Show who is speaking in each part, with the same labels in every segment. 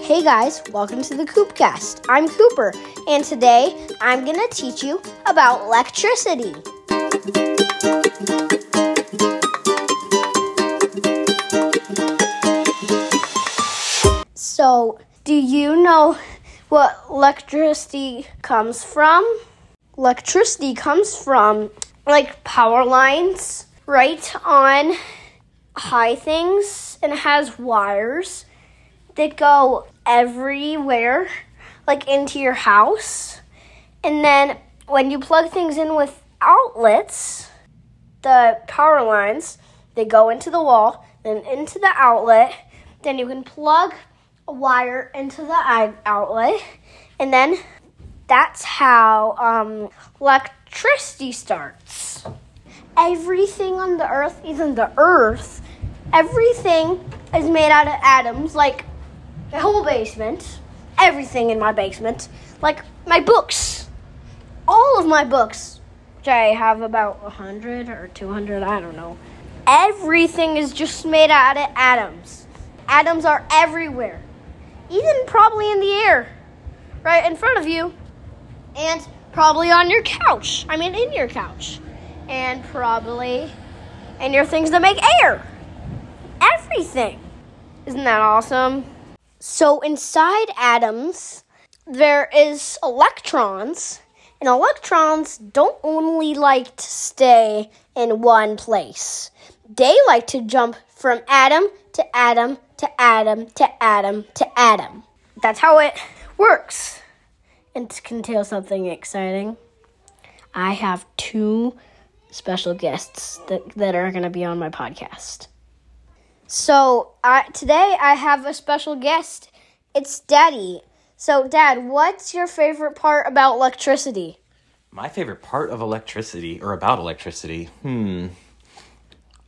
Speaker 1: Hey guys, welcome to the Coopcast. I'm Cooper, and today I'm going to teach you about electricity. So, do you know what electricity comes from? Electricity comes from like power lines right on high things and it has wires that go everywhere, like into your house. And then when you plug things in with outlets, the power lines, they go into the wall, then into the outlet. Then you can plug a wire into the outlet, and then that's how um, electricity starts. Everything on the earth, even the earth, everything is made out of atoms, like the whole basement, everything in my basement, like my books, all of my books, which I have about 100 or 200, I don't know. Everything is just made out of atoms. Atoms are everywhere, even probably in the air, right in front of you, and probably on your couch. I mean, in your couch, and probably in your things that make air. Everything. Isn't that awesome? So inside atoms, there is electrons, and electrons don't only like to stay in one place. They like to jump from atom to atom to atom to atom to atom. That's how it works. And can tell something exciting. I have two special guests that, that are going to be on my podcast. So uh, today I have a special guest. It's Daddy. So, Dad, what's your favorite part about electricity?
Speaker 2: My favorite part of electricity, or about electricity, hmm.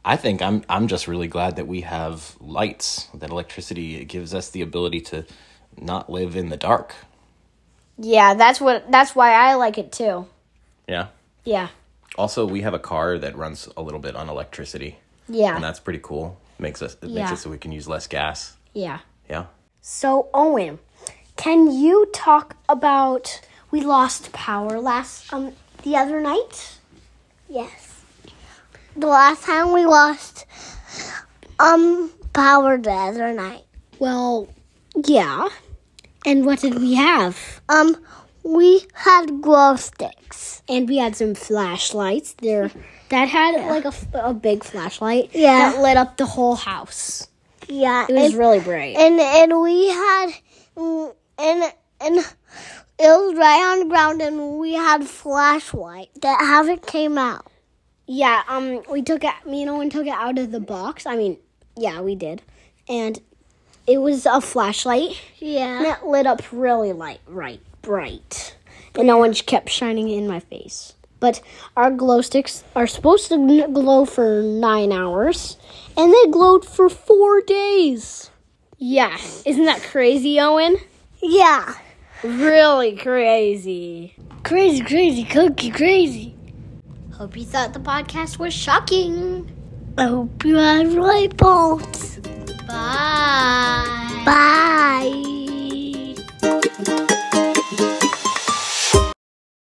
Speaker 2: I think I'm I'm just really glad that we have lights. That electricity gives us the ability to not live in the dark.
Speaker 1: Yeah, that's what that's why I like it too.
Speaker 2: Yeah.
Speaker 1: Yeah.
Speaker 2: Also, we have a car that runs a little bit on electricity.
Speaker 1: Yeah.
Speaker 2: And that's pretty cool. Makes us it
Speaker 1: Yeah.
Speaker 2: makes it so we can use less gas.
Speaker 1: Yeah.
Speaker 2: Yeah.
Speaker 1: So, Owen, can you talk about we lost power last um the other night?
Speaker 3: Yes. The last time we lost um power the other night.
Speaker 1: Well, yeah. And what did we have?
Speaker 3: Um we had glow sticks.
Speaker 1: And we had some flashlights there that had like a, a big flashlight
Speaker 3: Yeah.
Speaker 1: that lit up the whole house.
Speaker 3: Yeah.
Speaker 1: It was
Speaker 3: and,
Speaker 1: really bright.
Speaker 3: and and we had and and it was right on the ground and we had flashlight that haven't came out.
Speaker 1: Yeah, um, we took it. Me and Owen took it out of the box. I mean, yeah, we did, and it was a flashlight, and
Speaker 3: Yeah.
Speaker 1: it lit up really light, right, bright, and Owen just kept shining in my face. But our glow sticks are supposed to glow for nine hours, and they glowed for four days. Yeah, isn't that crazy, Owen?
Speaker 3: Yeah.
Speaker 1: Really crazy.
Speaker 3: Crazy, crazy, cookie, crazy.
Speaker 1: Hope you thought the podcast was shocking.
Speaker 3: I hope you had light bulbs.